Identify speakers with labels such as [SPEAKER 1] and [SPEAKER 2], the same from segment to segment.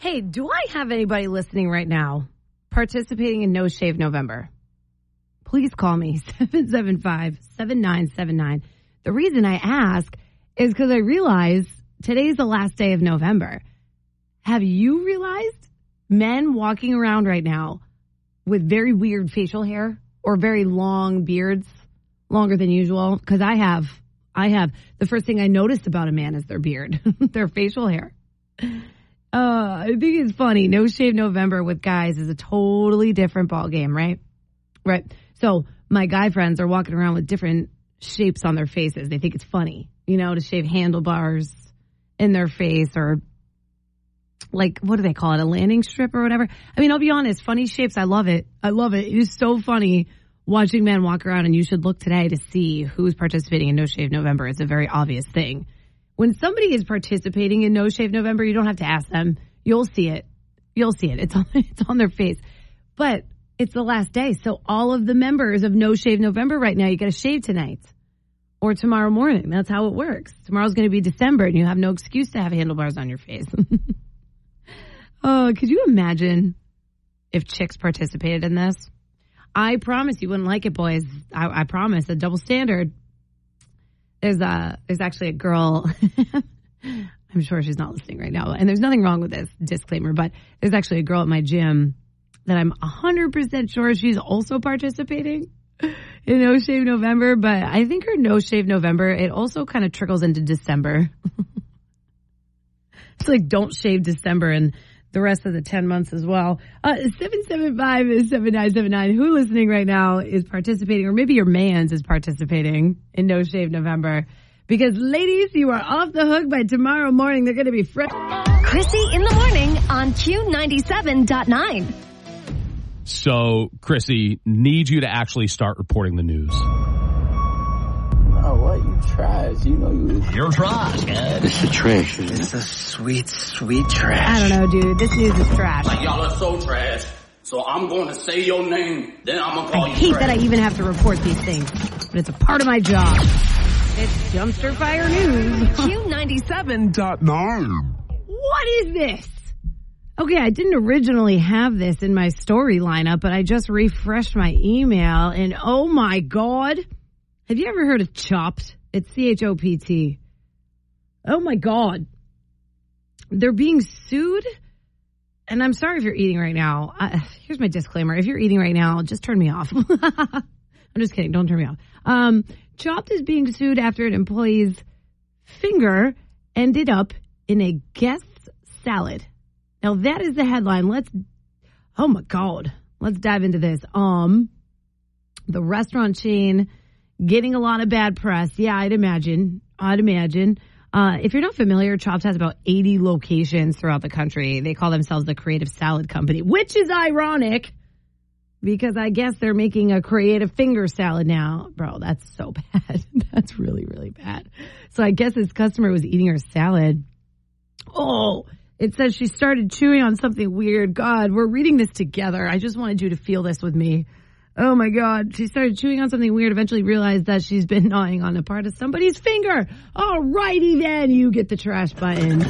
[SPEAKER 1] Hey, do I have anybody listening right now participating in No Shave November? Please call me 775 7979. The reason I ask is because I realize today's the last day of November. Have you realized men walking around right now with very weird facial hair or very long beards, longer than usual? Because I have. I have. The first thing I noticed about a man is their beard, their facial hair. Uh, I think it's funny. No Shave November with guys is a totally different ball game, right? Right. So my guy friends are walking around with different shapes on their faces. They think it's funny, you know, to shave handlebars in their face or like what do they call it, a landing strip or whatever. I mean, I'll be honest, funny shapes. I love it. I love it. It is so funny watching men walk around, and you should look today to see who's participating in No Shave November. It's a very obvious thing when somebody is participating in No Shave November, you don't have to ask them. You'll see it. You'll see it. It's on, it's on their face. But it's the last day. So all of the members of No Shave November right now, you got to shave tonight or tomorrow morning. That's how it works. Tomorrow's going to be December and you have no excuse to have handlebars on your face. oh, could you imagine if chicks participated in this? I promise you wouldn't like it, boys. I, I promise. A double standard there's a there's actually a girl I'm sure she's not listening right now. And there's nothing wrong with this disclaimer, but there's actually a girl at my gym that I'm 100% sure she's also participating in No Shave November, but I think her No Shave November, it also kind of trickles into December. it's like don't shave December and the rest of the 10 months as well. Uh, 775 is 7979. Who listening right now is participating, or maybe your man's is participating in No Shave November? Because ladies, you are off the hook by tomorrow morning. They're going to be fresh.
[SPEAKER 2] Krissy in the morning on Q97.9.
[SPEAKER 3] So, Krissy, need you to actually start reporting the news.
[SPEAKER 4] What? You trash. You know you.
[SPEAKER 5] You're trash, man.
[SPEAKER 6] It's the trash.
[SPEAKER 4] It's a sweet, sweet trash.
[SPEAKER 1] I don't know, dude. This news is trash.
[SPEAKER 5] Like y'all are so trash. So I'm going to say your name, then I'm gonna call
[SPEAKER 1] I
[SPEAKER 5] you
[SPEAKER 1] hate
[SPEAKER 5] trash.
[SPEAKER 1] that I even have to report these things, but it's a part of my job. It's dumpster fire news.
[SPEAKER 2] Q97.
[SPEAKER 1] What is this? Okay, I didn't originally have this in my story lineup, but I just refreshed my email and oh my god. Have you ever heard of Chopt? It's C H O P T. Oh my god. They're being sued. And I'm sorry if you're eating right now. Uh, here's my disclaimer. If you're eating right now, just turn me off. I'm just kidding. Don't turn me off. Um, Chopt is being sued after an employee's finger ended up in a guest's salad. Now that is the headline. Let's oh my god. Let's dive into this. Um the restaurant chain getting a lot of bad press. Yeah, I'd imagine. I'd imagine. Uh, if you're not familiar, Chopt has about 80 locations throughout the country. They call themselves the Creative Salad Company, which is ironic because I guess they're making a creative finger salad now. Bro, that's so bad. that's really, really bad. So I guess this customer was eating her salad. Oh, it says she started chewing on something weird. God, we're reading this together. I just wanted you to feel this with me. Oh my God. She started chewing on something weird, eventually realized that she's been gnawing on a part of somebody's finger. Alrighty then, you get the trash button.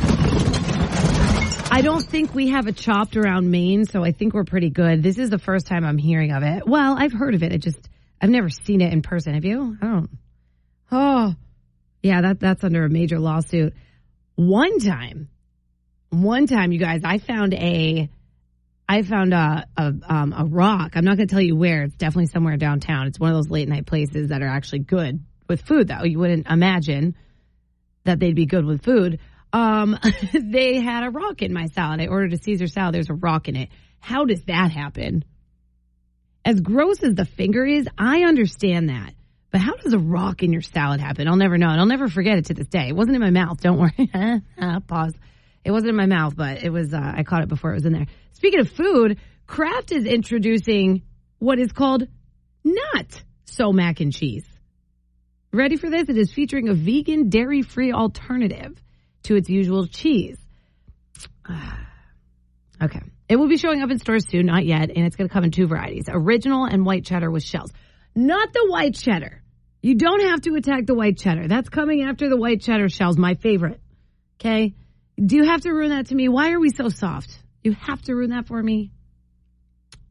[SPEAKER 1] I don't think we have a Chopt around Maine, so I think we're pretty good. This is the first time I'm hearing of it. Well, I've heard of it. It just, I've never seen it in person. Have you? I don't. Oh, yeah, that, that's under a major lawsuit. One time, one time, you guys, I found a, I found a a, um, a rock. I'm not going to tell you where. It's definitely somewhere downtown. It's one of those late night places that are actually good with food, though. You wouldn't imagine that they'd be good with food. Um, they had a rock in my salad. I ordered a Caesar salad. There's a rock in it. How does that happen? As gross as the finger is, I understand that. But how does a rock in your salad happen? I'll never know. And I'll never forget it to this day. It wasn't in my mouth. Don't worry. Pause. It wasn't in my mouth, but it was, uh, I caught it before it was in there. Speaking of food, Kraft is introducing what is called not so mac and cheese. Ready for this? It is featuring a vegan, dairy free alternative to its usual cheese. okay. It will be showing up in stores soon, not yet, and it's going to come in two varieties original and white cheddar with shells. Not the white cheddar. You don't have to attack the white cheddar. That's coming after the white cheddar shells, my favorite. Okay? Do you have to ruin that to me? Why are we so soft? You have to ruin that for me?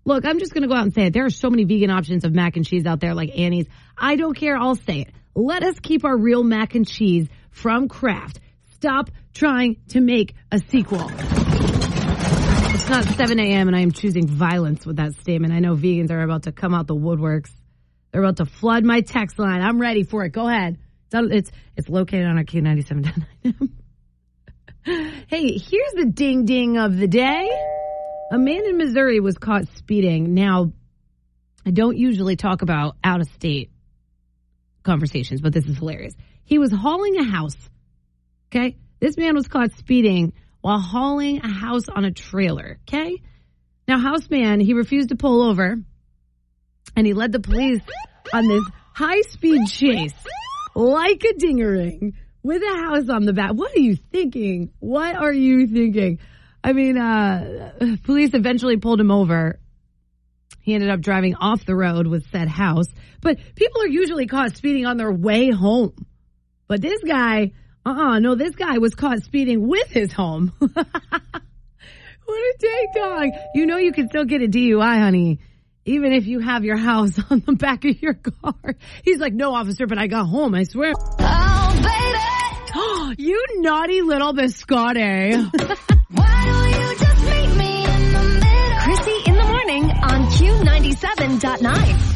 [SPEAKER 1] Look, I'm just going to go out and say it. There are so many vegan options of mac and cheese out there, like Annie's. I don't care. I'll say it. Let us keep our real mac and cheese from Kraft. Stop trying to make a sequel. It's not 7 a.m. and I am choosing violence with that statement. I know vegans are about to come out the woodworks. They're about to flood my text line. I'm ready for it. Go ahead. It's it's, located on our Q97.9. hey, here's the ding ding of the day. A man in Missouri was caught speeding. Now, I don't usually talk about out of state conversations, but this is hilarious. He was hauling a house. Okay. This man was caught speeding while hauling a house on a trailer. Okay. Now, houseman, he refused to pull over and he led the police on this high speed chase like a dingering with a house on the back. What are you thinking? What are you thinking? I mean, uh, police eventually pulled him over. He ended up driving off the road with said house. But people are usually caught speeding on their way home. But this guy, uh uh-uh, uh no, this guy was caught speeding with his home. what a dang dog. You know you can still get a DUI, honey, even if you have your house on the back of your car. He's like, no, officer, but I got home, I swear. Oh. you naughty little biscotti.
[SPEAKER 2] Krissy in the morning on Q97.9.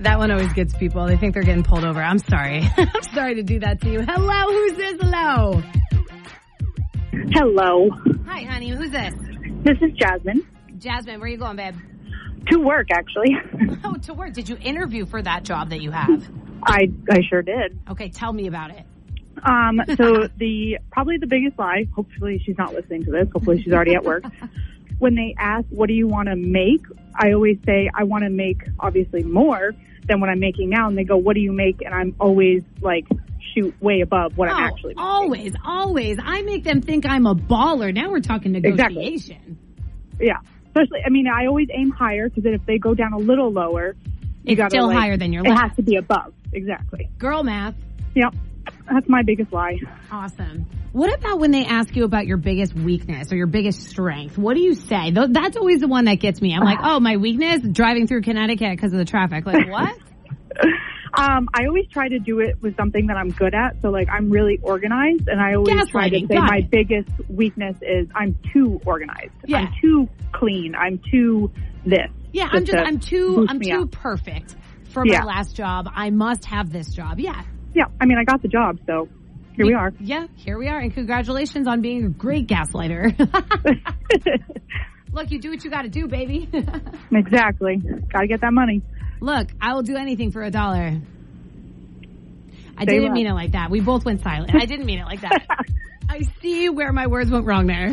[SPEAKER 1] That one always gets people. They think they're getting pulled over. I'm sorry. I'm sorry to do that to you. Hello, who's this? Hello.
[SPEAKER 7] Hello.
[SPEAKER 1] Hi, honey. Who's this?
[SPEAKER 7] This is Jasmine.
[SPEAKER 1] Jasmine, where are you going, babe?
[SPEAKER 7] To work, actually.
[SPEAKER 1] Oh, to work. Did you interview for that job that you have?
[SPEAKER 7] I I sure did.
[SPEAKER 1] Okay, tell me about it.
[SPEAKER 7] Um, so the probably the biggest lie. Hopefully she's not listening to this. Hopefully she's already at work. when they ask, "What do you want to make?" I always say, "I want to make obviously more than what I'm making now." And they go, "What do you make?" And I'm always like, "Shoot way above what
[SPEAKER 1] oh,
[SPEAKER 7] I'm actually." Making.
[SPEAKER 1] Always, always. I make them think I'm a baller. Now we're talking negotiation.
[SPEAKER 7] Exactly. Yeah. Especially, I mean, I always aim higher because if they go down a little lower, you
[SPEAKER 1] It's still
[SPEAKER 7] like,
[SPEAKER 1] higher than your
[SPEAKER 7] It
[SPEAKER 1] last.
[SPEAKER 7] has to be above. Exactly.
[SPEAKER 1] Girl math.
[SPEAKER 7] Yep. That's my biggest lie.
[SPEAKER 1] Awesome. What about when they ask you about your biggest weakness or your biggest strength? What do you say? That's always the one that gets me. I'm like, oh, my weakness? Driving through Connecticut because of the traffic. Like, what?
[SPEAKER 7] Um, I always try to do it with something that I'm good at. So like I'm really organized and I always try to say
[SPEAKER 1] Got
[SPEAKER 7] my
[SPEAKER 1] it.
[SPEAKER 7] biggest weakness is I'm too organized.
[SPEAKER 1] Yeah.
[SPEAKER 7] I'm too clean. I'm too this.
[SPEAKER 1] Yeah, I'm just, I'm too, I'm too
[SPEAKER 7] up.
[SPEAKER 1] perfect for
[SPEAKER 7] Yeah.
[SPEAKER 1] my last job. I must have this job. Yeah.
[SPEAKER 7] Yeah. I mean, I got the job, so here we are.
[SPEAKER 1] Yeah, here we are. And congratulations on being a great gaslighter. Look, you do what you got to do, baby.
[SPEAKER 7] exactly. Got to get that money.
[SPEAKER 1] Look, I will do anything for a dollar. I
[SPEAKER 7] Say
[SPEAKER 1] didn't
[SPEAKER 7] less.
[SPEAKER 1] mean it like that. We both went silent. I didn't mean it like that. I see where my words went wrong there.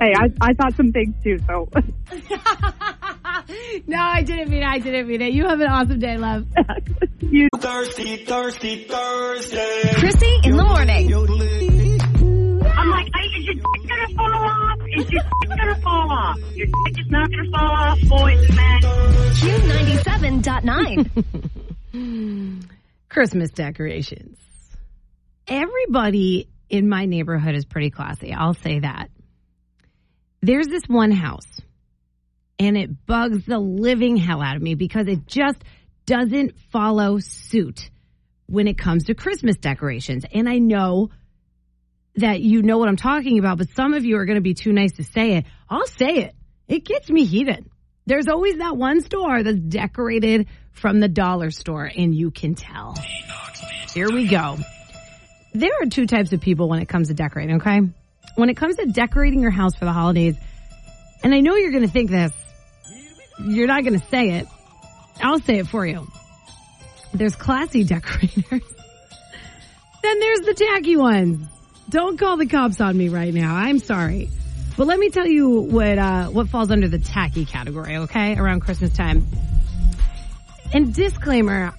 [SPEAKER 7] Hey, I, I thought some things too, so
[SPEAKER 1] no, I didn't mean it. I didn't mean it. You have an awesome day, love.
[SPEAKER 7] you
[SPEAKER 8] Thirsty, thirsty, Thursday.
[SPEAKER 2] Krissy in the morning.
[SPEAKER 9] Fall off? Is your dick gonna fall off? Your dick is not gonna fall off, boys and men.
[SPEAKER 2] Q97.9.
[SPEAKER 1] Christmas decorations. Everybody in my neighborhood is pretty classy. I'll say that. There's this one house, and it bugs the living hell out of me because it just doesn't follow suit when it comes to Christmas decorations. And I know that you know what I'm talking about, but some of you are going to be too nice to say it. I'll say it. It gets me heated. There's always that one store that's decorated from the dollar store, and you can tell. Here we go. There are two types of people when it comes to decorating, okay? When it comes to decorating your house for the holidays, And I know you're going to think this. You're not going to say it. I'll say it for you. There's classy decorators. then there's the tacky ones. Don't call the cops on me right now. I'm sorry. But let me tell you what uh, what falls under the tacky category, okay? Around Christmas time. And disclaimer,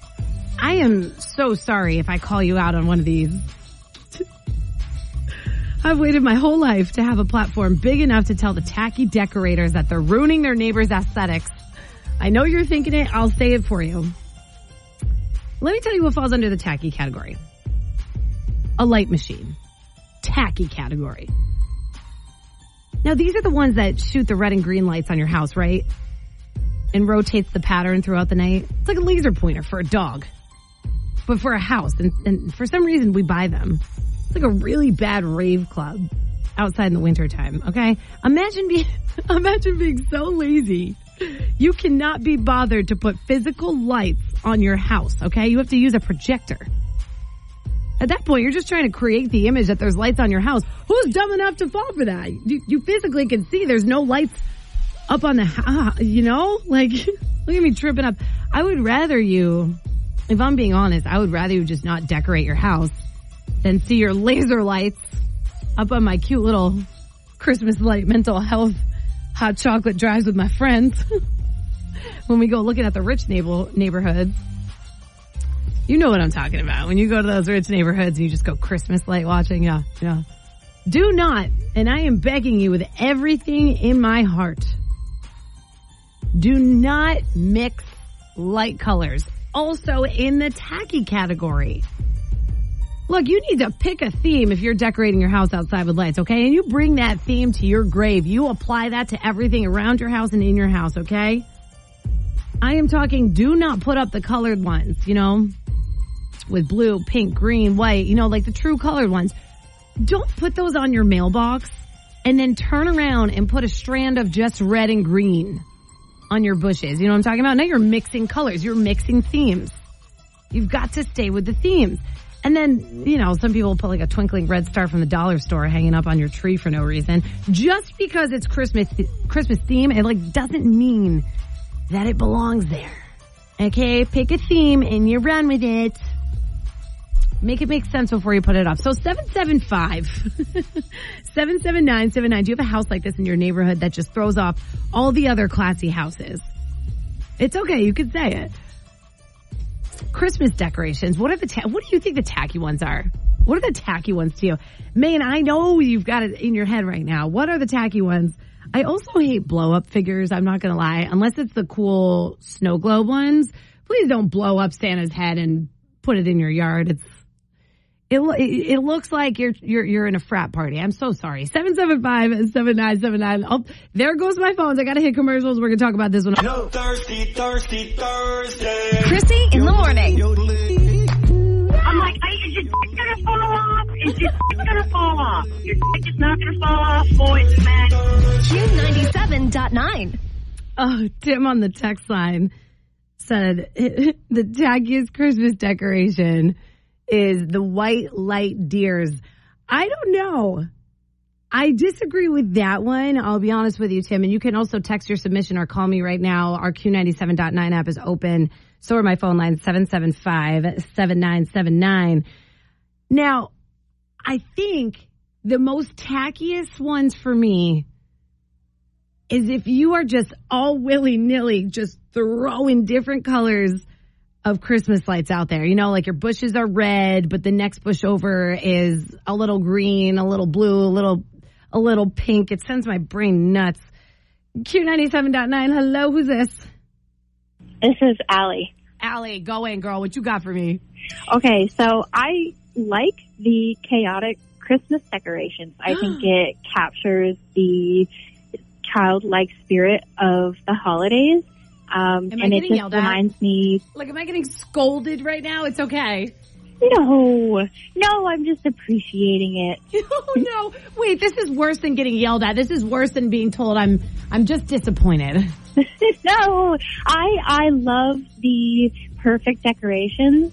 [SPEAKER 1] I am so sorry if I call you out on one of these. I've waited my whole life to have a platform big enough to tell the tacky decorators that they're ruining their neighbors' aesthetics. I know you're thinking it. I'll say it for you. Let me tell you what falls under the tacky category. A light machine. Tacky category. Now these are the ones that shoot the red and green lights on your house, right? And rotates the pattern throughout the night. It's like a laser pointer for a dog. But for a house. And, and for some reason we buy them. It's like a really bad rave club outside in the wintertime, okay? Imagine being, imagine being so lazy. You cannot be bothered to put physical lights on your house, okay? You have to use a projector. At that point, you're just trying to create the image that there's lights on your house. Who's dumb enough to fall for that? You, you physically can see there's no lights up on the house, uh, you know? Like, look at me tripping up. I would rather you, if I'm being honest, I would rather you just not decorate your house than see your laser lights up on my cute little Christmas light mental health hot chocolate drives with my friends when we go looking at the rich neighbor, neighborhoods. You know what I'm talking about. When you go to those rich neighborhoods and you just go Christmas light watching. Yeah, yeah. Do not, and I am begging you with everything in my heart, do not mix light colors. Also in the tacky category. Look, you need to pick a theme if you're decorating your house outside with lights, okay? And you bring that theme to your grave. You apply that to everything around your house and in your house, okay? I am talking do not put up the colored ones, you know, with blue, pink, green, white, you know, like the true colored ones. Don't put those on your mailbox and then turn around and put a strand of just red and green on your bushes. You know what I'm talking about? Now you're mixing colors. You're mixing themes. You've got to stay with the themes. And then, you know, some people put like a twinkling red star from the dollar store hanging up on your tree for no reason. Just because it's Christmas, Christmas theme, it like doesn't mean that it belongs there. Okay, pick a theme and you run with it. Make it make sense before you put it up. So 775 77979. Do you have a house like this in your neighborhood that just throws off all the other classy houses? It's okay. You could say it. Christmas decorations. What are the ta- what do you think the tacky ones are? What are the tacky ones to you? Man, I know you've got it in your head right now. What are the tacky ones? I also hate blow up figures. I'm not going to lie. Unless it's the cool snow globe ones. Please don't blow up Santa's head and put it in your yard. It's it, it looks like you're you're you're in a frat party. I'm so sorry. 775-7979. Oh, there goes my phones. I got to hit commercials. We're going to talk about this one.
[SPEAKER 10] No thirsty, thirsty Thursday.
[SPEAKER 2] Krissy in the morning.
[SPEAKER 11] I'm like, I, is your dick gonna fall off? Is your dick gonna fall off? Your dick is not gonna fall off, boys and men.
[SPEAKER 2] Q97.9.
[SPEAKER 1] Oh, Tim on the text line said the tackiest Christmas decoration is the white light deers. I don't know. I disagree with that one. I'll be honest with you, Tim. And you can also text your submission or call me right now. Our Q97.9 app is open. So are my phone lines 775-7979. Now, I think the most tackiest ones for me is if you are just all willy nilly, just throwing different colors of Christmas lights out there. You know, like your bushes are red, but the next bush over is a little green, a little blue, a little, a little pink. It sends my brain nuts. Q97.9. Hello, who's this?
[SPEAKER 6] This is Allie.
[SPEAKER 1] Allie, go in, girl. What you got for me?
[SPEAKER 6] Okay, so I like the chaotic Christmas decorations. I think it captures the childlike spirit of the holidays. Um,
[SPEAKER 1] Am I
[SPEAKER 6] and it
[SPEAKER 1] getting
[SPEAKER 6] just
[SPEAKER 1] yelled at?
[SPEAKER 6] me,
[SPEAKER 1] Like, am I getting scolded right now? It's okay.
[SPEAKER 6] no, no, I'm just appreciating it.
[SPEAKER 1] oh no! Wait, this is worse than getting yelled at. This is worse than being told I'm I'm just disappointed.
[SPEAKER 6] no, I I love the perfect decorations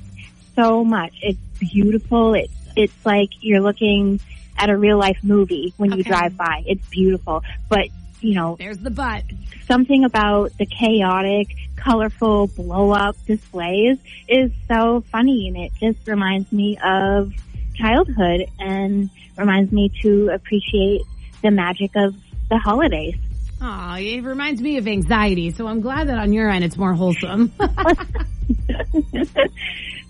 [SPEAKER 6] so much. It's beautiful. It's it's like you're looking at a real life movie when you drive by. It's beautiful, but
[SPEAKER 12] you know,
[SPEAKER 1] There's the butt.
[SPEAKER 12] something about the chaotic, colorful blow up displays is so funny and it just reminds me of childhood and reminds me to appreciate the magic of the holidays.
[SPEAKER 1] Aw, it reminds me of anxiety, so I'm glad that on your end it's more wholesome.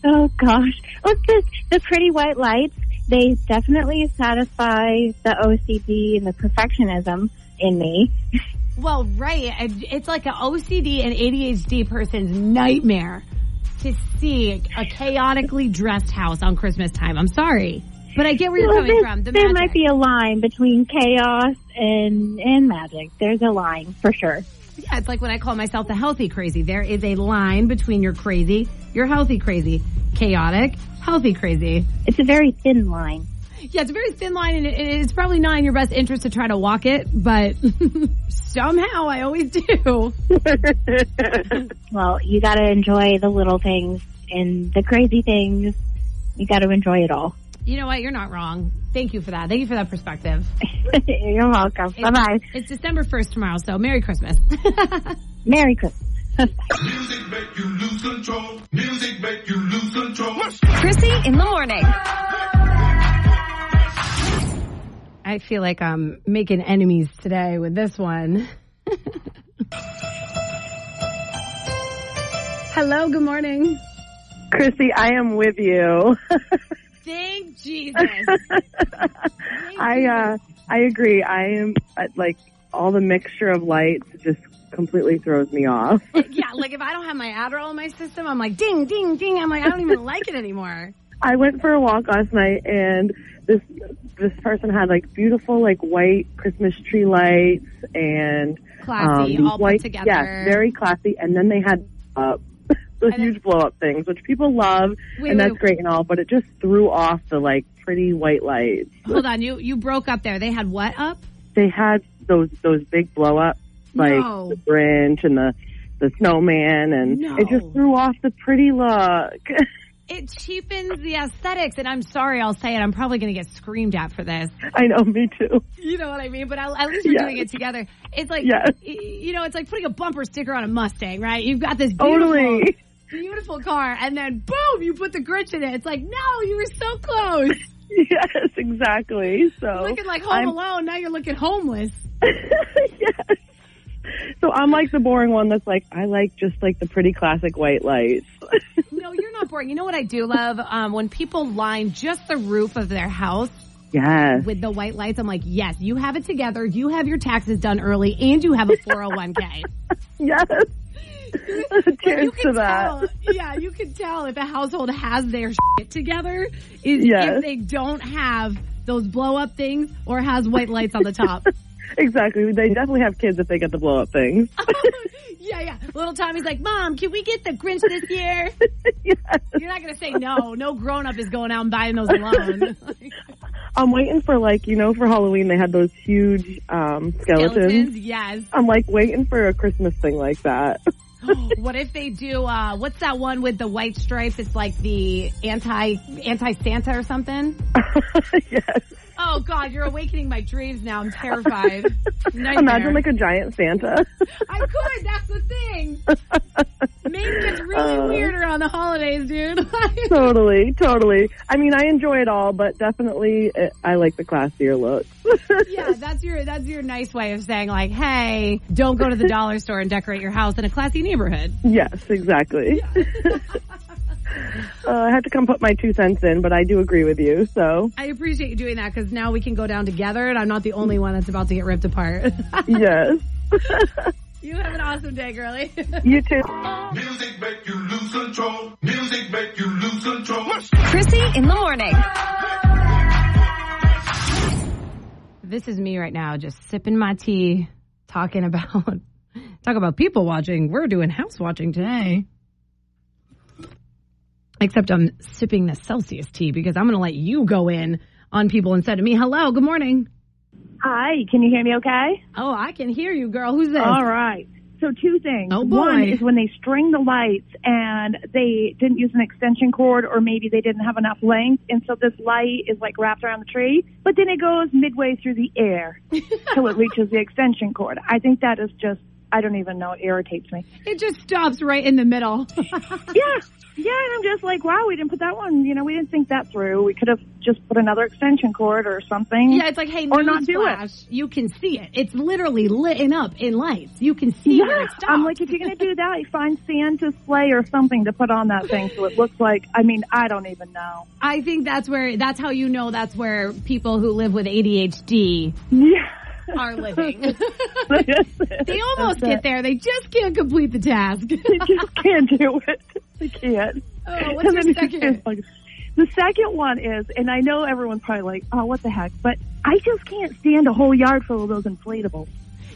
[SPEAKER 12] oh gosh. Well, the, the pretty white lights, they definitely satisfy the OCD and the perfectionism in me.
[SPEAKER 1] well, right. It's like an OCD and ADHD person's nightmare to see a chaotically dressed house on Christmas time. I'm sorry. But I get where you're
[SPEAKER 12] Well,
[SPEAKER 1] coming from. The
[SPEAKER 12] there
[SPEAKER 1] magic.
[SPEAKER 12] might be a line between chaos and and magic. There's a line for sure.
[SPEAKER 1] Yeah, it's like when I call myself the healthy crazy. There is a line between your crazy, your healthy crazy, chaotic, healthy crazy.
[SPEAKER 12] It's a very thin line.
[SPEAKER 1] Yeah, it's a very thin line, and it's probably not in your best interest to try to walk it, but somehow I always do.
[SPEAKER 12] well, you got to enjoy the little things and the crazy things. You got to enjoy it all.
[SPEAKER 1] You know what? You're not wrong. Thank you for that. Thank you for that perspective.
[SPEAKER 12] You're welcome. Bye bye.
[SPEAKER 1] It's December 1st tomorrow, so Merry Christmas.
[SPEAKER 12] Merry Christmas.
[SPEAKER 10] Music make you lose control. Music make you lose control.
[SPEAKER 2] Krissy in the morning.
[SPEAKER 1] I feel like I'm making enemies today with this one. Hello, good morning.
[SPEAKER 13] Krissy, I am with you.
[SPEAKER 1] Thank Jesus.
[SPEAKER 13] I uh I agree. I am uh, like all the mixture of lights just completely throws me off.
[SPEAKER 1] yeah, like if I don't have my Adderall in my system, I'm like ding, ding, ding. I'm like I don't even like it anymore.
[SPEAKER 13] I went for a walk last night and this this person had like beautiful like white Christmas tree lights and
[SPEAKER 1] Classy,
[SPEAKER 13] um,
[SPEAKER 1] all put
[SPEAKER 13] white,
[SPEAKER 1] together.
[SPEAKER 13] Yes, very classy. And then they had uh, those huge blow up things, which people love,
[SPEAKER 1] Wait,
[SPEAKER 13] and that's
[SPEAKER 1] wait.
[SPEAKER 13] great and all. But it just threw off the like pretty white lights.
[SPEAKER 1] Hold on, you you broke up there. They had what up?
[SPEAKER 13] They had those those big blow ups like
[SPEAKER 1] No.
[SPEAKER 13] the Grinch and the the snowman, and
[SPEAKER 1] No.
[SPEAKER 13] it just threw off the pretty look.
[SPEAKER 1] It cheapens the aesthetics, and I'm sorry, I'll say it. I'm probably going to get screamed at for this.
[SPEAKER 13] I know, me too.
[SPEAKER 1] You know what I mean? But at at least we're
[SPEAKER 13] Yes.
[SPEAKER 1] doing it together. It's like,
[SPEAKER 13] Yes.
[SPEAKER 1] you know, it's like putting a bumper sticker on a Mustang, right? You've got this beautiful,
[SPEAKER 13] Totally.
[SPEAKER 1] beautiful car, and then boom, you put the Grinch in it. It's like, no, you were so close.
[SPEAKER 13] Yes, exactly. So
[SPEAKER 1] looking like Home
[SPEAKER 13] I'm-
[SPEAKER 1] Alone, now you're looking homeless.
[SPEAKER 13] yes. So I'm like the boring one that's like I like just like the pretty classic white lights.
[SPEAKER 1] Not boring. You know what I do love? Um, when people line just the roof of their house
[SPEAKER 13] Yes.
[SPEAKER 1] with the white lights, I'm like, yes, you have it together. You have your taxes done early, and you have a 401k.
[SPEAKER 13] Yes.
[SPEAKER 1] You can tell, yeah, you can tell if a household has their shit together is
[SPEAKER 13] Yes.
[SPEAKER 1] if they don't have those blow up things or has white lights on the top.
[SPEAKER 13] Exactly. They definitely have kids if they get the blow up things.
[SPEAKER 1] yeah, yeah. Little Tommy's like, Mom, can we get the Grinch this year? You're not gonna say no. No grown up is going out and buying those alone.
[SPEAKER 13] I'm waiting for like, you know, for Halloween they had those huge um skeletons.
[SPEAKER 1] Skeletons, yes.
[SPEAKER 13] I'm like waiting for a Christmas thing like that.
[SPEAKER 1] what if they do uh what's that one with the white stripe? It's like the anti anti Santa or something.
[SPEAKER 13] yes.
[SPEAKER 1] Oh God, you're awakening my dreams now. I'm terrified. Nightmare.
[SPEAKER 13] Imagine like a giant Santa.
[SPEAKER 1] I could. That's the thing. Maine gets really
[SPEAKER 13] Uh.
[SPEAKER 1] weird around the holidays, dude.
[SPEAKER 13] totally, totally. I mean, I enjoy it all, but definitely uh, I like the classier look.
[SPEAKER 1] yeah, that's your that's your nice way of saying like, hey, don't go to the dollar store and decorate your house in a classy neighborhood.
[SPEAKER 13] Yes, exactly. Uh, I have to come put my two cents in, but I do agree with you. So
[SPEAKER 1] I appreciate you doing that because now we can go down together, and I'm not the only one that's about to get ripped apart.
[SPEAKER 13] yes,
[SPEAKER 1] you have an awesome day, girly.
[SPEAKER 13] you too.
[SPEAKER 10] Music make you lose control. Music make you lose control.
[SPEAKER 2] Krissy in the morning.
[SPEAKER 1] this is me right now, just sipping my tea, talking about talk about people watching. We're doing house watching today. Except I'm sipping the Celsius tea because I'm going to let you go in on people instead of me. Hello, good morning.
[SPEAKER 14] Hi, can you hear me okay?
[SPEAKER 1] Oh, I can hear you, girl. Who's this?
[SPEAKER 14] All right.
[SPEAKER 6] So two things.
[SPEAKER 1] Oh, boy.
[SPEAKER 6] One is when they string the lights and they didn't use an extension cord or maybe they didn't have enough length and so this light is like wrapped around the tree, but then it goes midway through the air till it reaches the extension cord. I think that is just I don't even know, it irritates me.
[SPEAKER 1] It just stops right in the middle.
[SPEAKER 6] Yeah. Yeah, and I'm just like, wow, we didn't put that one, you know, we didn't think that through. We could have just put another extension cord or something.
[SPEAKER 1] yeah, it's like, hey,
[SPEAKER 6] or not do it.
[SPEAKER 1] you can see it. It's literally lit up in lights. You can see
[SPEAKER 6] Yeah. I'm like, if you're going to do that, you find sand display or something to put on that thing so it looks like, I mean, I don't even know.
[SPEAKER 1] I think that's where that's how you know that's where people who live with ADHD
[SPEAKER 6] Yeah.
[SPEAKER 1] Are living. They almost get there. They just can't complete the task.
[SPEAKER 6] They just can't do it. They can't.
[SPEAKER 1] Oh, what's
[SPEAKER 6] And
[SPEAKER 1] your second?
[SPEAKER 6] like- the second one is, and I know everyone's probably like, oh, what the heck, but I just can't stand a whole yard full of those inflatables.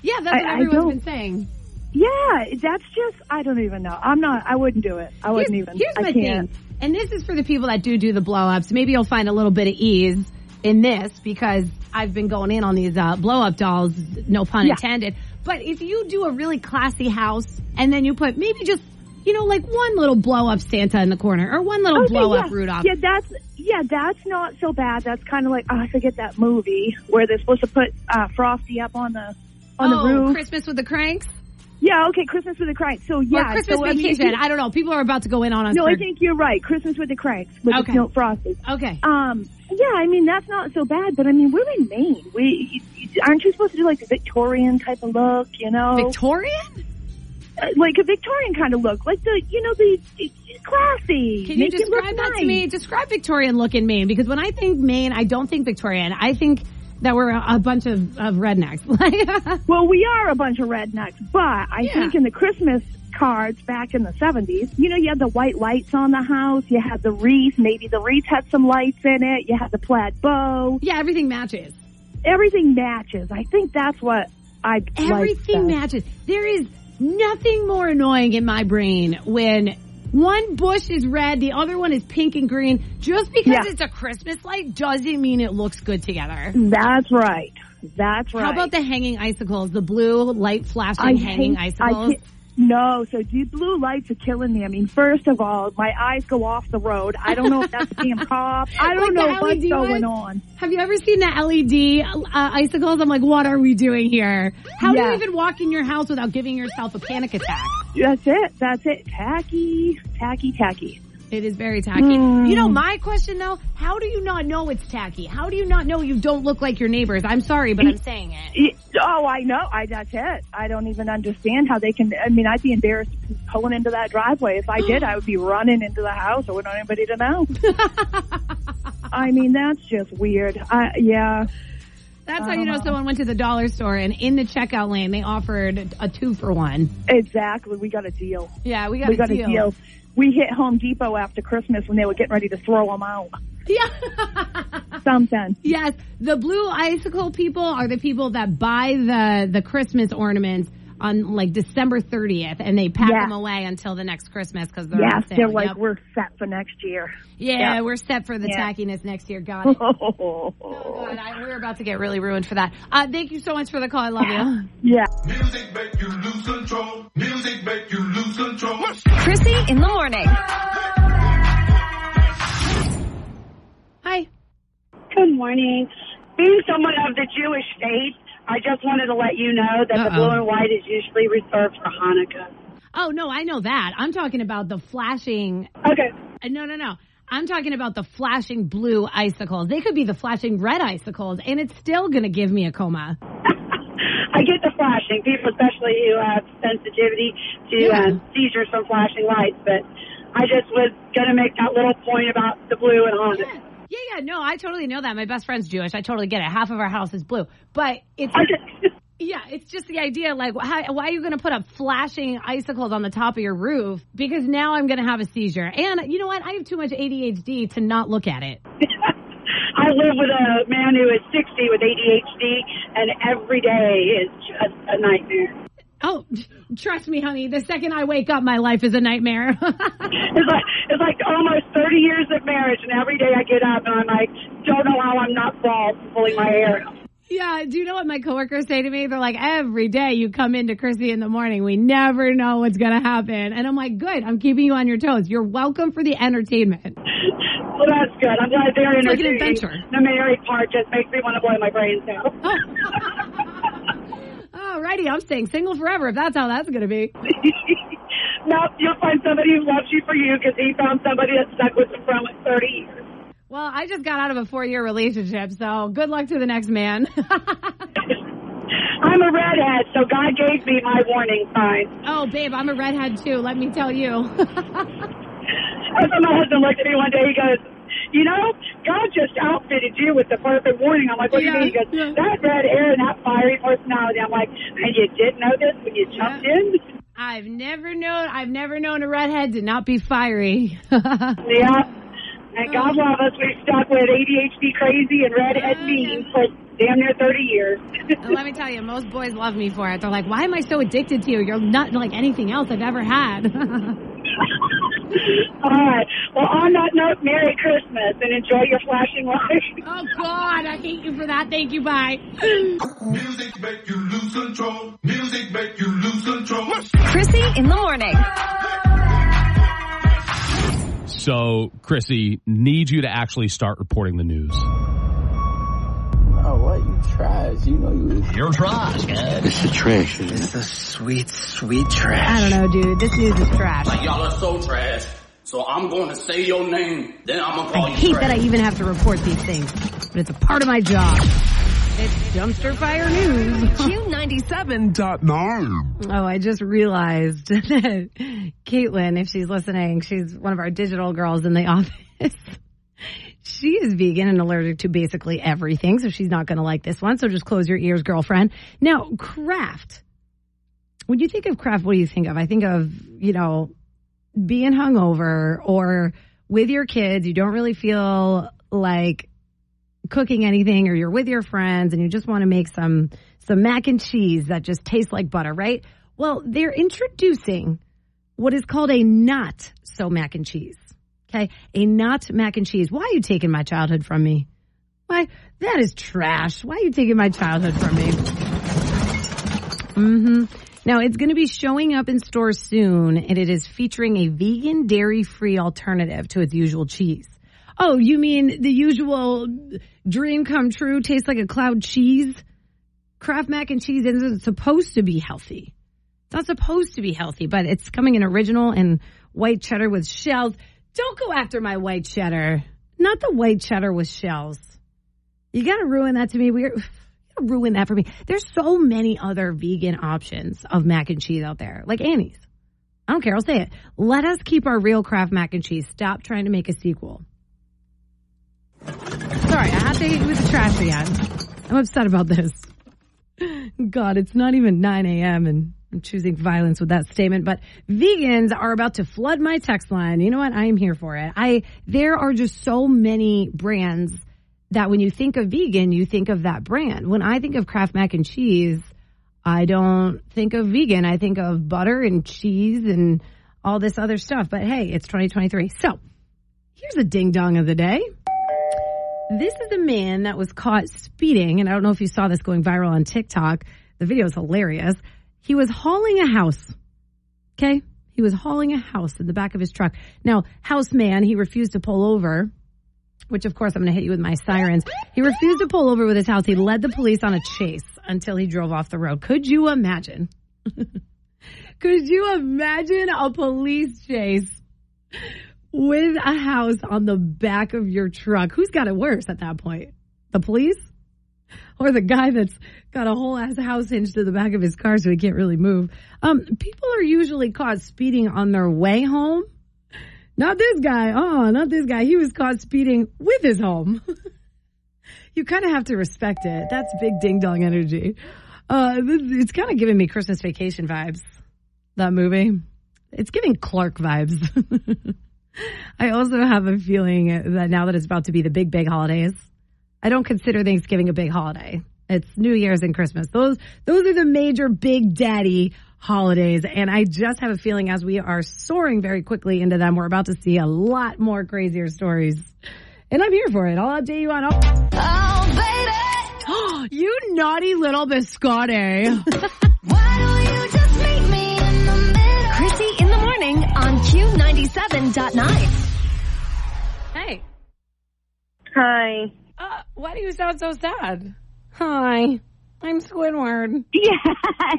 [SPEAKER 1] yeah, that's what
[SPEAKER 6] I- I
[SPEAKER 1] everyone's been saying.
[SPEAKER 6] Yeah, that's just, I don't even know. I'm not, I wouldn't do it. I wouldn't
[SPEAKER 1] here's,
[SPEAKER 6] even.
[SPEAKER 1] Here's
[SPEAKER 6] I
[SPEAKER 1] my
[SPEAKER 6] can't.
[SPEAKER 1] thing, and this is for the people that do do the blow ups. Maybe you'll find a little bit of ease in this because I've been going in on these uh, blow up dolls, no pun
[SPEAKER 6] Yeah.
[SPEAKER 1] intended. But if you do a really classy house and then you put maybe just you know like one little blow up Santa in the corner or one little
[SPEAKER 6] Okay,
[SPEAKER 1] blow
[SPEAKER 6] yeah.
[SPEAKER 1] up Rudolph.
[SPEAKER 6] Yeah, that's yeah, that's not so bad. That's kind of like oh, I forget that movie where they're supposed to put uh, Frosty up on the on
[SPEAKER 1] oh,
[SPEAKER 6] the roof.
[SPEAKER 1] Christmas with the cranks.
[SPEAKER 6] Yeah, okay, Christmas with the Cranks. So yeah,
[SPEAKER 1] or Christmas
[SPEAKER 6] so, I mean,
[SPEAKER 1] vacation.
[SPEAKER 6] you-
[SPEAKER 1] I don't know. People are about to go in on us.
[SPEAKER 6] no,
[SPEAKER 1] for-
[SPEAKER 6] I think you're right. Christmas with the Cranks with
[SPEAKER 1] Okay.
[SPEAKER 6] the Frosty.
[SPEAKER 1] okay.
[SPEAKER 6] Um, yeah, I mean that's not so bad, but I mean we're in Maine. We aren't you supposed to do like a Victorian type of look? You know,
[SPEAKER 1] Victorian?
[SPEAKER 6] Uh, like a Victorian kind of look, like the you know the classy.
[SPEAKER 1] Can you describe that to me? Describe Victorian look in Maine because when I think Maine, I don't think Victorian. I think that we're a, a bunch of, of rednecks.
[SPEAKER 6] Well, we are a bunch of rednecks, but I
[SPEAKER 1] Yeah.
[SPEAKER 6] think in the Christmas cards back in the 70s, you know, you had the white lights on the house, you had the wreath, maybe the wreath had some lights in it, you had the plaid bow.
[SPEAKER 1] yeah, everything matches.
[SPEAKER 6] Everything matches. I think that's what I
[SPEAKER 1] Everything
[SPEAKER 6] like
[SPEAKER 1] matches. There is nothing more annoying in my brain when one bush is red, the other one is pink and green. Just because
[SPEAKER 6] Yeah.
[SPEAKER 1] it's a Christmas light doesn't mean it looks good together.
[SPEAKER 6] That's right. That's right.
[SPEAKER 1] How about the hanging icicles? The blue light flashing
[SPEAKER 6] I
[SPEAKER 1] hanging
[SPEAKER 6] hate-
[SPEAKER 1] icicles?
[SPEAKER 6] No, so the blue lights are killing me. I mean, first of all, my eyes go off the road. I don't know if that's being pop. I don't
[SPEAKER 1] Like
[SPEAKER 6] know what's going on.
[SPEAKER 1] Have you ever seen the LED uh, icicles? I'm like, what are we doing here? How do you even walk in your house without giving yourself a panic attack?
[SPEAKER 6] That's it. That's it. Tacky, tacky, tacky.
[SPEAKER 1] It is very tacky.
[SPEAKER 6] Mm.
[SPEAKER 1] You know, my question though, how do you not know it's tacky? How do you not know you don't look like your neighbors? I'm sorry, but I'm saying it.
[SPEAKER 6] Oh, I know. I that's it. I don't even understand how they can. I mean, I'd be embarrassed pulling into that driveway. If I did, I would be running into the house. I wouldn't want anybody to know. I mean, that's just weird. I, yeah.
[SPEAKER 1] That's how you know someone went to the dollar store and in the checkout lane they offered a two for one.
[SPEAKER 6] Exactly. We got a deal.
[SPEAKER 1] Yeah, we got,
[SPEAKER 6] we
[SPEAKER 1] a,
[SPEAKER 6] got
[SPEAKER 1] deal.
[SPEAKER 6] a deal. We hit Home Depot after Christmas when they were getting ready to throw them out.
[SPEAKER 1] Yeah.
[SPEAKER 6] Something.
[SPEAKER 1] yes, the blue icicle people are the people that buy the the Christmas ornaments on like December 30th and they pack
[SPEAKER 6] Yeah.
[SPEAKER 1] them away until the next Christmas because they're
[SPEAKER 6] Yes, they're like
[SPEAKER 1] Yep.
[SPEAKER 6] we're set for next year.
[SPEAKER 1] yeah,
[SPEAKER 6] Yep.
[SPEAKER 1] we're set for the
[SPEAKER 6] Yeah.
[SPEAKER 1] tackiness next year. Got it. Oh, God, I, we're about to get really ruined for that. Uh, thank you so much for the call. I love you.
[SPEAKER 6] Yeah.
[SPEAKER 10] Music make you lose control. Music make you lose control.
[SPEAKER 2] Krissy in the morning.
[SPEAKER 1] Hi.
[SPEAKER 11] Good morning. Being someone of the Jewish faith, I just wanted to let you know that the
[SPEAKER 1] Uh-oh.
[SPEAKER 11] blue and white is usually reserved for Hanukkah.
[SPEAKER 1] Oh no, I know that. I'm talking about the flashing.
[SPEAKER 11] Okay.
[SPEAKER 1] Uh, No, no, no. I'm talking about the flashing blue icicles. They could be the flashing red icicles, and it's still going to give me a coma.
[SPEAKER 11] I get the flashing, people especially who have sensitivity to
[SPEAKER 1] Yeah.
[SPEAKER 11] uh, seizures from flashing lights, but I just was going to make that little point about the blue and Hanukkah.
[SPEAKER 1] Yeah, yeah, yeah, no, I totally know that. My best friend's Jewish. I totally get it. Half of our house is blue, but it's
[SPEAKER 11] just,
[SPEAKER 1] yeah, it's just the idea. Like, how, why are you going to put up flashing icicles on the top of your roof? Because now I'm going to have a seizure. And you know what? I have too much ADHD to not look at it.
[SPEAKER 11] I live with a man who is 60 with ADHD, and every day is just a nightmare.
[SPEAKER 1] Oh, trust me, honey. The second I wake up, my life is a nightmare.
[SPEAKER 11] It's like it's like almost 30 years of marriage, and every day I get up and I'm like, don't know how I'm not bald, pulling my hair out.
[SPEAKER 1] Yeah, do you know what my coworkers say to me? They're like, every day you come into Krissy in the morning, we never know what's going to happen. And I'm like, good, I'm keeping you on your toes. You're welcome for the entertainment.
[SPEAKER 11] Well, that's good. I'm glad they're
[SPEAKER 1] It's like an adventure.
[SPEAKER 11] The married part just makes me want to blow my brains out.
[SPEAKER 1] Alrighty, I'm staying single forever if that's how that's going to be.
[SPEAKER 11] nope, you'll find somebody who loves you for you because he found somebody that stuck with him for like 30 years.
[SPEAKER 1] Well, I just got out of a four year relationship, so good luck to the next man.
[SPEAKER 11] I'm a redhead, so God gave me my warning sign.
[SPEAKER 1] oh, babe, I'm a redhead too, let me tell you.
[SPEAKER 11] That's when my husband looked at me one day. He goes, "You know, God just outfitted you with the perfect warning." I'm like, "What do you mean?" He goes,
[SPEAKER 1] yeah.
[SPEAKER 11] "That red hair and that fiery personality." I'm like, "And you didn't know this when you jumped in?"
[SPEAKER 1] I've never known, I've never known a redhead to not be fiery.
[SPEAKER 11] Yeah. And God oh. love us, we stuck with ADHD crazy and redhead mean for damn near 30 years.
[SPEAKER 1] And let me tell you, most boys love me for it. They're like, why am I so addicted to you? You're not like anything else I've ever had.
[SPEAKER 11] All right. Well, on that note, Merry Christmas and enjoy your flashing lights.
[SPEAKER 1] oh, God, I hate you for that. Thank you. Bye.
[SPEAKER 10] Music make you lose control. Music make you lose control.
[SPEAKER 2] Krissy in the morning.
[SPEAKER 3] So, Krissy, need you to actually start reporting the news.
[SPEAKER 4] You trash. You know you.
[SPEAKER 14] You're trash, man.
[SPEAKER 4] It's the trash. It's the sweet, sweet trash.
[SPEAKER 1] I don't know, dude. This news is trash.
[SPEAKER 5] Like y'all are so trash. So I'm going to say your name, then I'm gonna call
[SPEAKER 1] I
[SPEAKER 5] you
[SPEAKER 1] hate
[SPEAKER 5] trash.
[SPEAKER 1] that I even have to report these things, but it's a part of my job. It's dumpster fire news.
[SPEAKER 2] Q97.9.
[SPEAKER 1] Oh, I just realized that Caitlin, if she's listening, she's one of our digital girls in the office. She is vegan and allergic to basically everything, so she's not going to like this one. So just close your ears, girlfriend. Now, Kraft. When you think of Kraft, what do you think of? I think of, you know, being hungover or with your kids, you don't really feel like cooking anything or you're with your friends and you just want to make some some mac and cheese that just tastes like butter, right? Well, they're introducing what is called a not so mac and cheese. Okay? A not mac and cheese. Why are you taking my childhood from me? Why? That is trash. Why are you taking my childhood from me? Mm-hmm. Now it's going to be showing up in stores soon, and it is featuring a vegan, dairy-free alternative to its usual cheese. Oh, you mean the usual dream come true, tastes like a cloud cheese? Kraft mac and cheese isn't supposed to be healthy. It's not supposed to be healthy, but it's coming in original and white cheddar with shells. Don't go after my white cheddar. Not the white cheddar with shells. You got to ruin that to me. We're ruin that for me. There's so many other vegan options of mac and cheese out there, like Annie's. I don't care. I'll say it. Let us keep our real Kraft mac and cheese. Stop trying to make a sequel. Sorry, I have to hit you with the trash again. I'm upset about this. God, it's not even 9 a.m. and I'm choosing violence with that statement, but vegans are about to flood my text line. You know what? I am here for it. I, there are just so many brands that when you think of vegan, you think of that brand. When I think of Kraft mac and cheese, I don't think of vegan. I think of butter and cheese and all this other stuff. But hey, it's 2023. So here's a ding dong of the day. This is a man that was caught speeding, and I don't know if you saw this going viral on TikTok. The video is hilarious. He was hauling a house. Okay? He was hauling a house in the back of his truck. Now, house man, he refused to pull over, which of course I'm going to hit you with my sirens. He refused to pull over with his house. He led the police on a chase until he drove off the road. Could you imagine? Could you imagine a police chase with a house on the back of your truck? Who's got it worse at that point? The police? Or the guy that's got a whole ass house hinged to the back of his car so he can't really move. Um, people are usually caught speeding on their way home. Not this guy. Oh, not this guy. He was caught speeding with his home. you kind of have to respect it. That's big ding dong energy. Uh, it's kind of giving me Christmas vacation vibes. That movie. It's giving Clark vibes. I also have a feeling that now that it's about to be the big, big holidays, I don't consider Thanksgiving a big holiday. It's New Year's and Christmas. Those those are the major big daddy holidays. And I just have a feeling as we are soaring very quickly into them, we're about to see a lot more crazier stories. And I'm here for it. I'll update you on all.
[SPEAKER 2] Oh, baby.
[SPEAKER 1] you naughty little biscotti.
[SPEAKER 2] Krissy in the morning on Q97.9.
[SPEAKER 1] Hey.
[SPEAKER 13] Hi.
[SPEAKER 1] Uh, why do you sound so sad? Hi. I'm Squidward.
[SPEAKER 13] Yeah.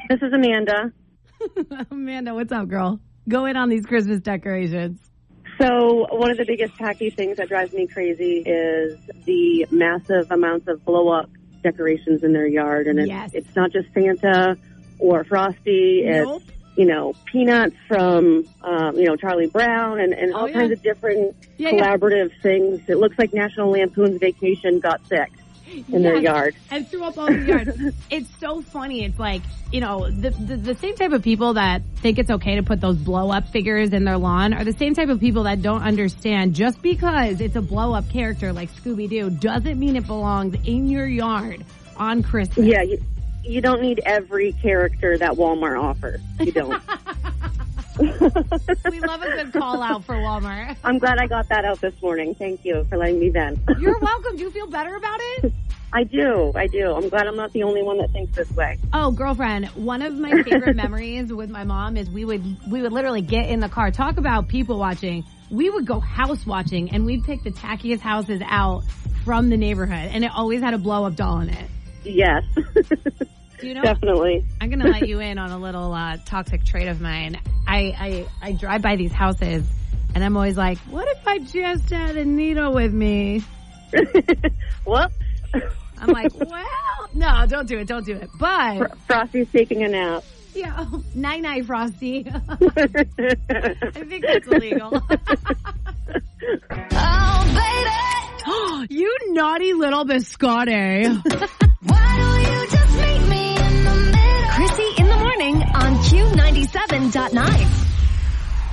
[SPEAKER 13] This is Amanda.
[SPEAKER 1] Amanda, what's up, girl? Go in on these Christmas decorations.
[SPEAKER 13] So one of the biggest tacky things that drives me crazy is the massive amounts of blow up decorations in their yard, and it's,
[SPEAKER 1] Yes.
[SPEAKER 13] it's not just Santa or Frosty.
[SPEAKER 1] Nope.
[SPEAKER 13] You know peanuts from um, you know Charlie Brown and, and all
[SPEAKER 1] Oh, yeah.
[SPEAKER 13] kinds of different
[SPEAKER 1] Yeah, yeah.
[SPEAKER 13] collaborative things. It looks like National Lampoon's Vacation got sick in their yard.
[SPEAKER 1] and threw up all the yard. it's so funny. It's like, you know, the, the the same type of people that think it's okay to put those blow up figures in their lawn are the same type of people that don't understand just because it's a blow up character like Scooby Doo doesn't mean it belongs in your yard on Christmas.
[SPEAKER 13] Yeah, you, you don't need every character that Walmart offers. You don't.
[SPEAKER 1] we love a good call out for Walmart.
[SPEAKER 13] I'm glad I got that out this morning. Thank you for letting me vent.
[SPEAKER 1] You're welcome. Do you feel better about it?
[SPEAKER 13] I do. I do. I'm glad I'm not the only one that thinks this way.
[SPEAKER 1] Oh, girlfriend, one of my favorite memories with my mom is we would we would literally get in the car, talk about people watching. We would go house watching and we'd pick the tackiest houses out from the neighborhood and it always had a blow up doll in it.
[SPEAKER 13] Yes.
[SPEAKER 1] Do you know?
[SPEAKER 13] Definitely.
[SPEAKER 1] I'm gonna let you in on a little uh, toxic trait of mine. I, I I drive by these houses and I'm always like, what if I just had a needle with me?
[SPEAKER 13] Well,
[SPEAKER 1] I'm like, well, no, don't do it, don't do it. But
[SPEAKER 13] Frosty's taking a nap.
[SPEAKER 1] yeah, night night, Frosty. I think that's illegal. oh, baby. you naughty little biscotti.
[SPEAKER 2] Krissy in the morning on Q97.9.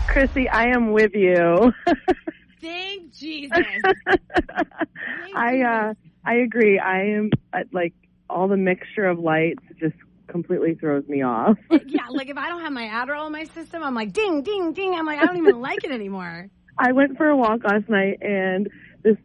[SPEAKER 13] Krissy, I am with you.
[SPEAKER 1] Thank Jesus.
[SPEAKER 13] I uh I agree. I am uh, like all the mixture of lights just completely throws me off.
[SPEAKER 1] yeah, like if I don't have my Adderall in my system, I'm like ding, ding, ding. I'm like, I don't even like it anymore.
[SPEAKER 13] I went for a walk last night and this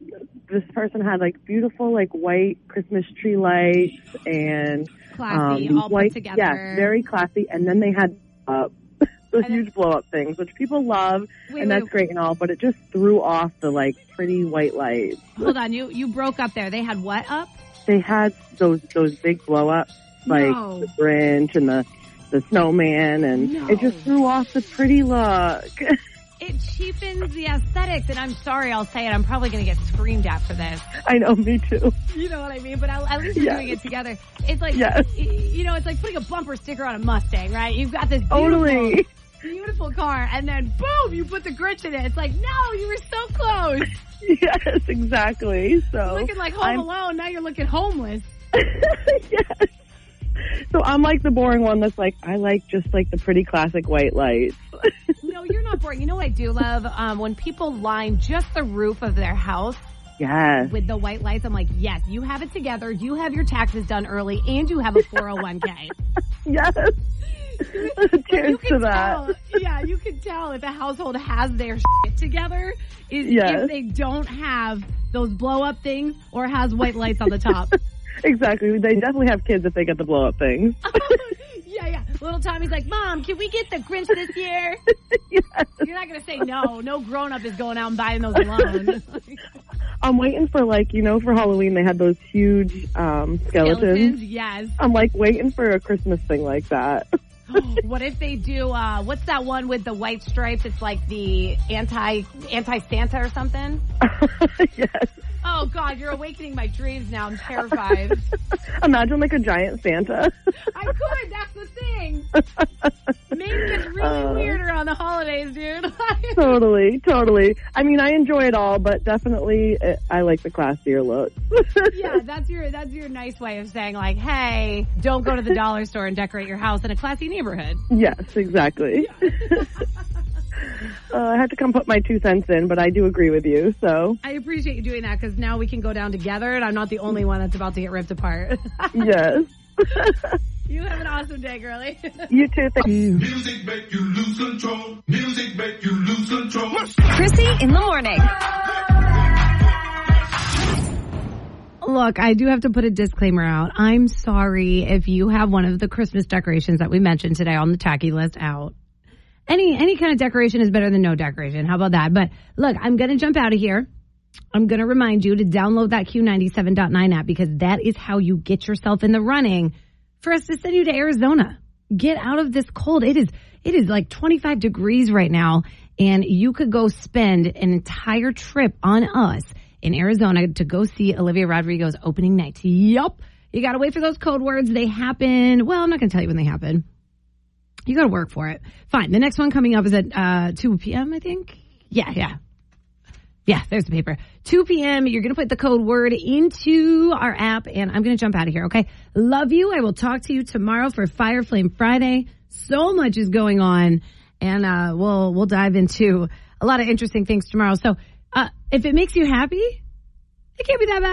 [SPEAKER 13] this person had like beautiful like white Christmas tree lights and
[SPEAKER 1] Classy,
[SPEAKER 13] um,
[SPEAKER 1] all put
[SPEAKER 13] white,
[SPEAKER 1] together.
[SPEAKER 13] Yes, very classy. And then they had uh, those huge blow up things, which people love,
[SPEAKER 1] Wait,
[SPEAKER 13] and that's
[SPEAKER 1] wait.
[SPEAKER 13] great and all. But it just threw off the like pretty white lights.
[SPEAKER 1] Hold on, you you broke up there. They had what up?
[SPEAKER 13] They had those those big blow ups like
[SPEAKER 1] No.
[SPEAKER 13] the Grinch and the the snowman, and
[SPEAKER 1] No.
[SPEAKER 13] it just threw off the pretty look.
[SPEAKER 1] It cheapens the aesthetics, and I'm sorry, I'll say it. I'm probably going to get screamed at for this.
[SPEAKER 13] I know, me too.
[SPEAKER 1] You know what I mean? But at at least we're
[SPEAKER 13] Yes.
[SPEAKER 1] doing it together. It's like,
[SPEAKER 13] Yes.
[SPEAKER 1] you know, it's like putting a bumper sticker on a Mustang, right? You've got this beautiful,
[SPEAKER 13] Totally.
[SPEAKER 1] beautiful car, and then boom, you put the Grinch in it. It's like, no, you were so close.
[SPEAKER 13] yes, exactly. So
[SPEAKER 1] looking like Home
[SPEAKER 13] I'm-
[SPEAKER 1] Alone. Now you're looking homeless.
[SPEAKER 13] yes. So I'm like the boring one that's like, I like just like the pretty classic white lights.
[SPEAKER 1] No, you're not boring. You know what I do love? Um, when people line just the roof of their house
[SPEAKER 13] Yes.
[SPEAKER 1] with the white lights, I'm like, yes, you have it together. You have your taxes done early, and you have a 401k.
[SPEAKER 13] Yes. Cheers
[SPEAKER 1] you
[SPEAKER 13] to
[SPEAKER 1] can
[SPEAKER 13] that.
[SPEAKER 1] tell, yeah, you can tell if a household has their shit together is
[SPEAKER 13] Yes.
[SPEAKER 1] if they don't have those blow up things or has white lights on the top.
[SPEAKER 13] Exactly. They definitely have kids if they get the blow up things.
[SPEAKER 1] Yeah, yeah. Little Tommy's like, Mom, can we get the Grinch this year?
[SPEAKER 13] yes.
[SPEAKER 1] You're not gonna say no. No grown up is going out and buying those alone.
[SPEAKER 13] I'm waiting for like, you know, for Halloween they had those huge um skeletons.
[SPEAKER 1] Skeletons, yes.
[SPEAKER 13] I'm like waiting for a Christmas thing like that.
[SPEAKER 1] what if they do? uh What's that one with the white stripes? It's like the anti anti Santa or something.
[SPEAKER 13] yes.
[SPEAKER 1] Oh God, you're awakening my dreams now. I'm terrified.
[SPEAKER 13] Imagine like a giant Santa.
[SPEAKER 1] I could. That's the thing. Maine gets really
[SPEAKER 13] Uh.
[SPEAKER 1] weird around the holidays, dude.
[SPEAKER 13] totally, totally. I mean, I enjoy it all, but definitely uh I like the classier look.
[SPEAKER 1] yeah, that's your that's your nice way of saying like, hey, don't go to the dollar store and decorate your house in a classy neighborhood.
[SPEAKER 13] yes, exactly. Uh, I had to come put my two cents in, but I do agree with you. So
[SPEAKER 1] I appreciate you doing that because now we can go down together, and I'm not the only one that's about to get ripped apart.
[SPEAKER 13] yes,
[SPEAKER 1] you have an awesome day, girly.
[SPEAKER 13] you too. Thank you.
[SPEAKER 10] Music make you lose control. Music make you lose control.
[SPEAKER 2] Krissy in the morning.
[SPEAKER 1] Look, I do have to put a disclaimer out. I'm sorry if you have one of the Christmas decorations that we mentioned today on the tacky list out. Any any kind of decoration is better than no decoration. How about that? But look, I'm to jump out of here. I'm going to remind you to download that Q97.9 app because that is how you get yourself in the running for us to send you to Arizona. Get out of this cold. It is it is like 25 degrees right now and you could go spend an entire trip on us in Arizona to go see Olivia Rodrigo's opening night. Yup. You got to wait for those code words. They happen. Well, I'm not going to tell you when they happen. You got to work for it. Fine. The next one coming up is at uh, 2 p.m., I think. Yeah, yeah. Yeah, there's the paper. 2 p.m. You're going to put the code word into our app, and I'm going to jump out of here, okay? Love you. I will talk to you tomorrow for Fire Flame Friday. So much is going on, and uh, we'll we'll dive into a lot of interesting things tomorrow. So, uh, if it makes you happy, it can't be that bad.